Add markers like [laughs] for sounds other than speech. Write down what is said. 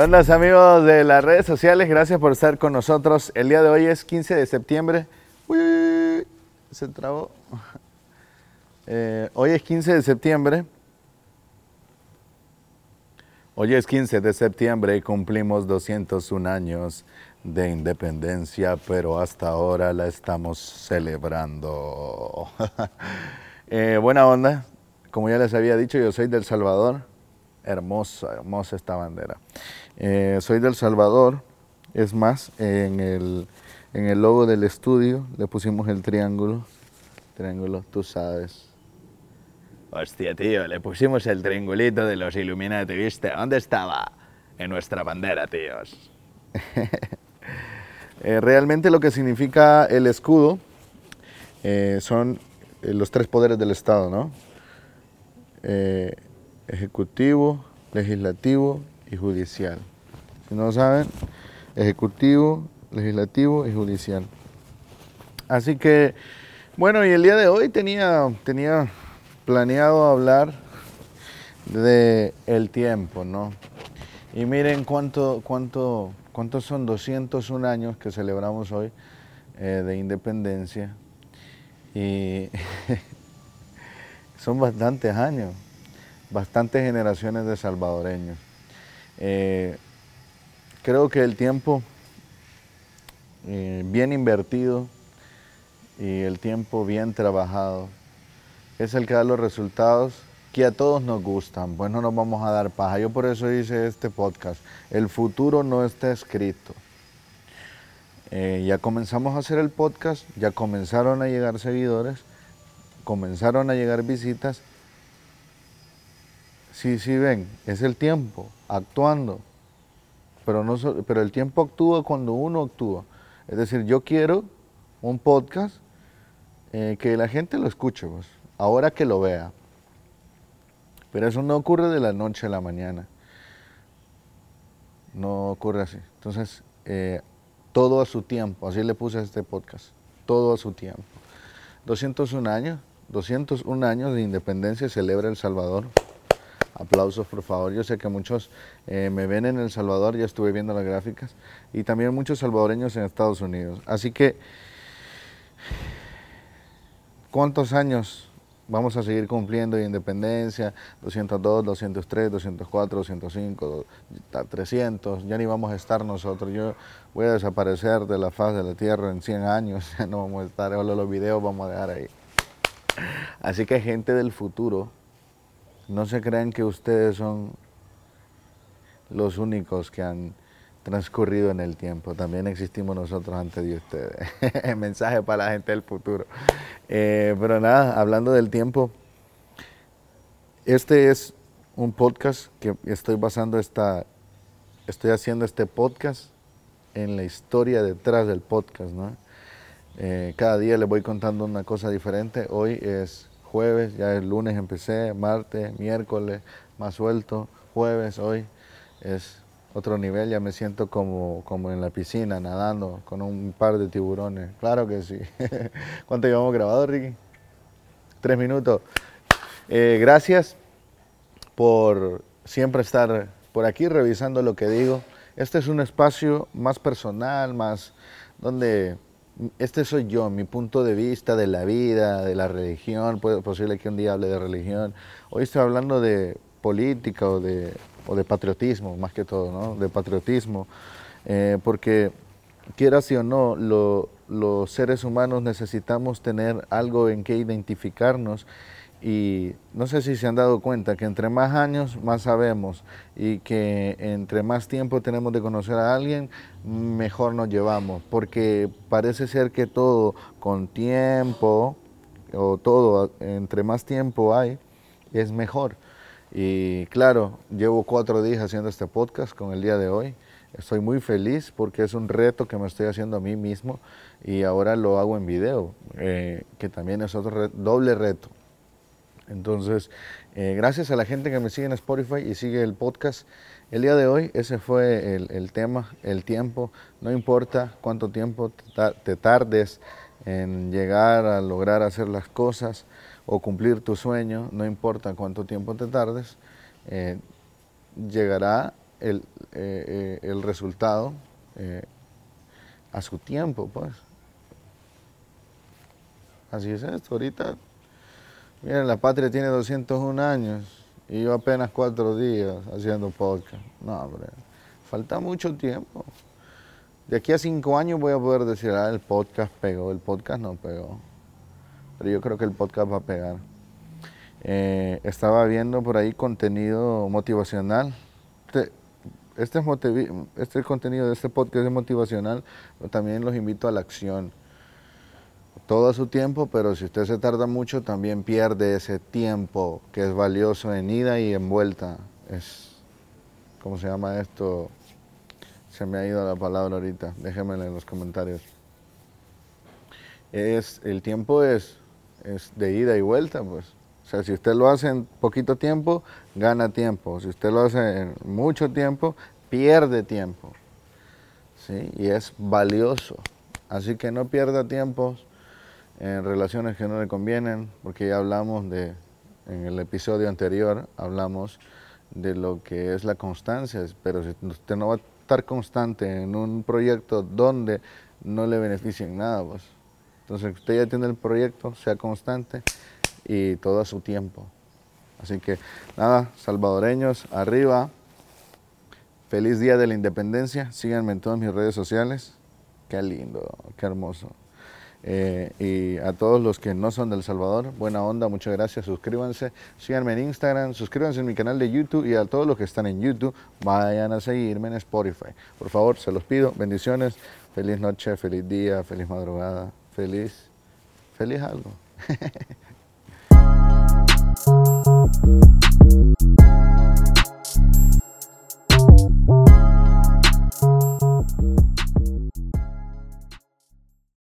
¿Qué onda amigos de las redes sociales? Gracias por estar con nosotros. El día de hoy es 15 de septiembre. Uy, se trabó. [laughs] Eh, hoy es 15 de septiembre. Hoy es 15 de septiembre y cumplimos 201 años de independencia, pero hasta ahora la estamos celebrando. [laughs] Eh, buena onda. Como ya les había dicho, yo soy del Salvador. Hermosa, hermosa esta bandera. Eh, soy del Salvador. Es más, en el, en el logo del estudio le pusimos el triángulo. Triángulo, tú sabes. Hostia, tío, le pusimos el triangulito de los Illuminati, ¿viste? ¿Dónde estaba? En nuestra bandera, tíos. [laughs] Eh, realmente lo que significa el escudo eh, son los tres poderes del Estado, ¿no? Ejecutivo, legislativo y judicial. Si no saben, ejecutivo, legislativo y judicial. Así que, bueno, y el día de hoy tenía, tenía planeado hablar de el tiempo, ¿no? Y miren cuánto, cuánto, cuántos son 201 años que celebramos hoy eh, de independencia. Y [laughs] son bastantes años, bastantes generaciones de salvadoreños. Eh, creo que el tiempo eh, bien invertido y el tiempo bien trabajado es el que da los resultados que a todos nos gustan, pues no nos vamos a dar paja. Yo por eso hice este podcast. El futuro no está escrito. Eh, ya comenzamos a hacer el podcast, ya comenzaron a llegar seguidores, comenzaron a llegar visitas. Sí, sí, ven, es el tiempo actuando. Pero, no, pero el tiempo actúa cuando uno actúa. Es decir, yo quiero un podcast eh, que la gente lo escuche. Pues ahora que lo vea. Pero eso no ocurre de la noche a la mañana. No ocurre así. Entonces, eh, todo a su tiempo. Así le puse a este podcast. Todo a su tiempo. 201 años. 201 años de independencia celebra El Salvador. Aplausos, por favor. Yo sé que muchos eh, me ven en El Salvador, ya estuve viendo las gráficas, y también muchos salvadoreños en Estados Unidos. Así que, ¿cuántos años vamos a seguir cumpliendo de independencia, 202, 203, 204, 205, 300, ya ni vamos a estar nosotros. Yo voy a desaparecer de la faz de la tierra en 100 años, [laughs] ya no vamos a estar, solo los videos vamos a dejar ahí. Así que gente del futuro, no se crean que ustedes son los únicos que han transcurrido en el tiempo. También existimos nosotros antes de ustedes. [laughs] Mensaje para la gente del futuro. Eh, pero nada, hablando del tiempo, este es un podcast que estoy basando esta, estoy haciendo este podcast en la historia detrás del podcast. Eh, cada día les voy contando una cosa diferente. Hoy es jueves, ya es lunes empecé, martes, miércoles, más suelto, jueves, hoy es otro nivel, ya me siento como, como en la piscina, nadando con un par de tiburones. Claro que sí. [laughs] ¿Cuánto llevamos grabado, Ricky? Tres minutos. Eh, gracias por siempre estar por aquí revisando lo que digo. Este es un espacio más personal, más donde este soy yo, mi punto de vista de la vida, de la religión. Puede posible que un día hable de religión. Hoy estoy hablando de política o de patriotismo, más que todo, ¿no? De patriotismo, eh, porque quieras o no, los seres humanos necesitamos tener algo en que identificarnos y no sé si se han dado cuenta que entre más años más sabemos y que entre más tiempo tenemos de conocer a alguien, mejor nos llevamos, porque parece ser que todo con tiempo o todo entre más tiempo hay, es mejor. Y claro, llevo cuatro días haciendo este podcast con el día de hoy. Estoy muy feliz porque es un reto que me estoy haciendo a mí mismo y ahora lo hago en video, eh, que también es otro doble reto. Entonces, eh, gracias a la gente que me sigue en Spotify y sigue el podcast. El día de hoy ese fue el, tema, el tiempo. No importa cuánto tiempo te tardes en llegar a lograr hacer las cosas o cumplir tu sueño, no importa cuánto tiempo te tardes, eh, llegará el, eh, el resultado a su tiempo, pues. Así es esto, ahorita, miren, la patria tiene 201 años y yo apenas cuatro días haciendo podcast. No, hombre, falta mucho tiempo. De aquí a cinco años voy a poder decir, ah, el podcast pegó, el podcast no pegó. Pero yo creo que el podcast va a pegar. Eh, estaba viendo por ahí contenido motivacional. Este, este, este contenido de este podcast es motivacional, pero también los invito a la acción todo su tiempo, pero si usted se tarda mucho, también pierde ese tiempo que es valioso en ida y en vuelta. Es, ¿cómo se llama esto? Se me ha ido la palabra ahorita, déjenmela en los comentarios. Es, el tiempo es, es de ida y vuelta, pues. O sea, si usted lo hace en poquito tiempo, gana tiempo. Si usted lo hace en mucho tiempo, pierde tiempo. ¿Sí? Y es valioso. Así que no pierda tiempo en relaciones que no le convienen, porque ya hablamos de, en el episodio anterior, hablamos de lo que es la constancia, pero si usted no va a estar constante en un proyecto donde no le beneficien nada, pues. Entonces usted ya tiene el proyecto, sea constante y todo a su tiempo. Así que nada, salvadoreños, arriba. Feliz Día de la Independencia. Síganme en todas mis redes sociales. Qué lindo, qué hermoso. Eh, y a todos los que no son del Salvador, buena onda, muchas gracias, suscríbanse, síganme en Instagram, suscríbanse en mi canal de YouTube y a todos los que están en YouTube, vayan a seguirme en Spotify. Por favor, se los pido, bendiciones, feliz noche, feliz día, feliz madrugada, feliz, feliz algo. [laughs]